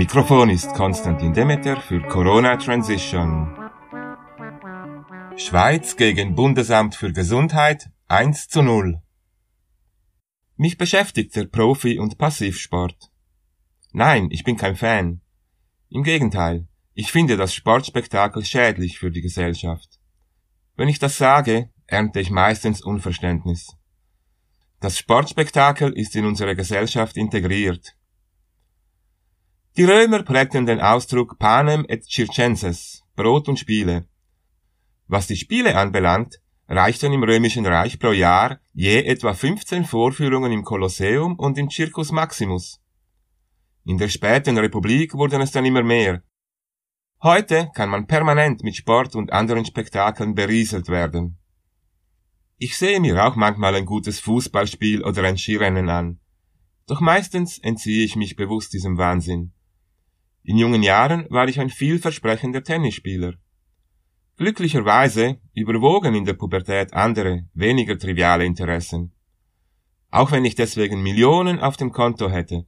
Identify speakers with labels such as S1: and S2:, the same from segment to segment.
S1: Mikrofon ist Konstantin Demeter für Corona Transition. Schweiz gegen Bundesamt für Gesundheit 1 zu 0. Mich beschäftigt der Profi- und Passivsport. Nein, ich bin kein Fan. Im Gegenteil, ich finde das Sportspektakel schädlich für die Gesellschaft. Wenn ich das sage, ernte ich meistens Unverständnis. Das Sportspektakel ist in unsere Gesellschaft integriert. Die Römer prägten den Ausdruck Panem et Circenses, Brot und Spiele. Was die Spiele anbelangt, reichten im Römischen Reich pro Jahr je etwa 15 Vorführungen im Kolosseum und im Circus Maximus. In der späten Republik wurden es dann immer mehr. Heute kann man permanent mit Sport und anderen Spektakeln berieselt werden. Ich sehe mir auch manchmal ein gutes Fußballspiel oder ein Skirennen an. Doch meistens entziehe ich mich bewusst diesem Wahnsinn. In jungen Jahren war ich ein vielversprechender Tennisspieler. Glücklicherweise überwogen in der Pubertät andere, weniger triviale Interessen. Auch wenn ich deswegen Millionen auf dem Konto hätte.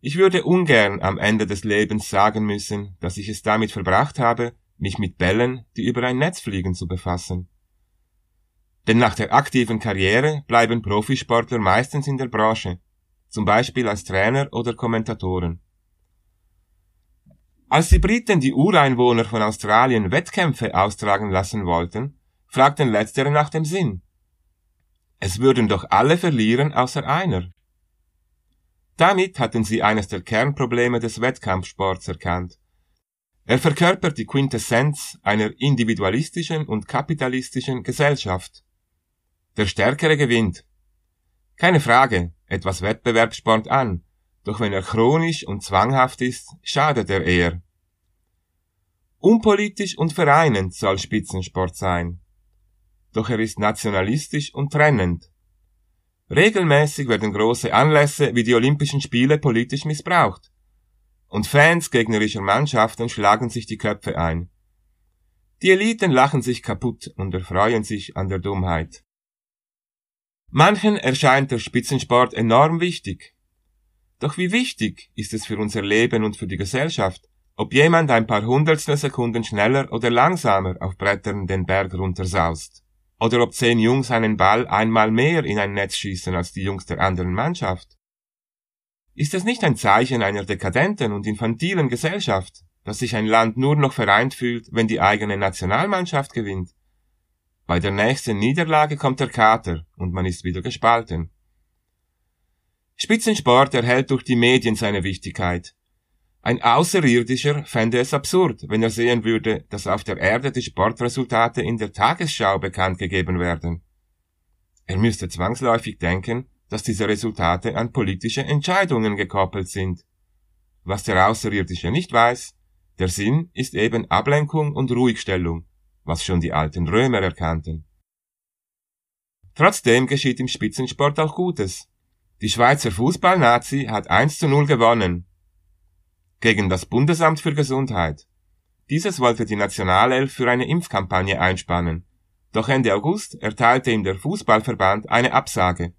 S1: Ich würde ungern am Ende des Lebens sagen müssen, dass ich es damit verbracht habe, mich mit Bällen, die über ein Netz fliegen, zu befassen. Denn nach der aktiven Karriere bleiben Profisportler meistens in der Branche, zum Beispiel als Trainer oder Kommentatoren. Als die Briten die Ureinwohner von Australien Wettkämpfe austragen lassen wollten, fragten letztere nach dem Sinn. Es würden doch alle verlieren außer einer. Damit hatten sie eines der Kernprobleme des Wettkampfsports erkannt. Er verkörpert die Quintessenz einer individualistischen und kapitalistischen Gesellschaft. Der Stärkere gewinnt. Keine Frage, etwas Wettbewerb spornt an, doch wenn er chronisch und zwanghaft ist, schadet er eher. Unpolitisch und vereinend soll Spitzensport sein. Doch er ist nationalistisch und trennend. Regelmäßig werden große Anlässe wie die Olympischen Spiele politisch missbraucht. Und Fans gegnerischer Mannschaften schlagen sich die Köpfe ein. Die Eliten lachen sich kaputt und erfreuen sich an der Dummheit. Manchen erscheint der Spitzensport enorm wichtig. Doch wie wichtig ist es für unser Leben und für die Gesellschaft, ob jemand ein paar Hundertstel Sekunden schneller oder langsamer auf Brettern den Berg runtersaust? Oder ob zehn Jungs einen Ball einmal mehr in ein Netz schießen als die Jungs der anderen Mannschaft? Ist es nicht ein Zeichen einer dekadenten und infantilen Gesellschaft, dass sich ein Land nur noch vereint fühlt, wenn die eigene Nationalmannschaft gewinnt? Bei der nächsten Niederlage kommt der Kater und man ist wieder gespalten. Spitzensport erhält durch die Medien seine Wichtigkeit. Ein Außerirdischer fände es absurd, wenn er sehen würde, dass auf der Erde die Sportresultate in der Tagesschau bekannt gegeben werden. Er müsste zwangsläufig denken, dass diese Resultate an politische Entscheidungen gekoppelt sind. Was der Außerirdische nicht weiß, der Sinn ist eben Ablenkung und Ruhigstellung was schon die alten Römer erkannten. Trotzdem geschieht im Spitzensport auch Gutes. Die Schweizer Fußballnazi hat 1 zu 0 gewonnen. Gegen das Bundesamt für Gesundheit. Dieses wollte die Nationalelf für eine Impfkampagne einspannen. Doch Ende August erteilte ihm der Fußballverband eine Absage.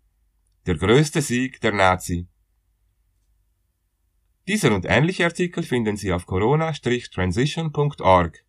S1: Der größte Sieg der Nazi. Dieser und ähnliche Artikel finden Sie auf corona-transition.org.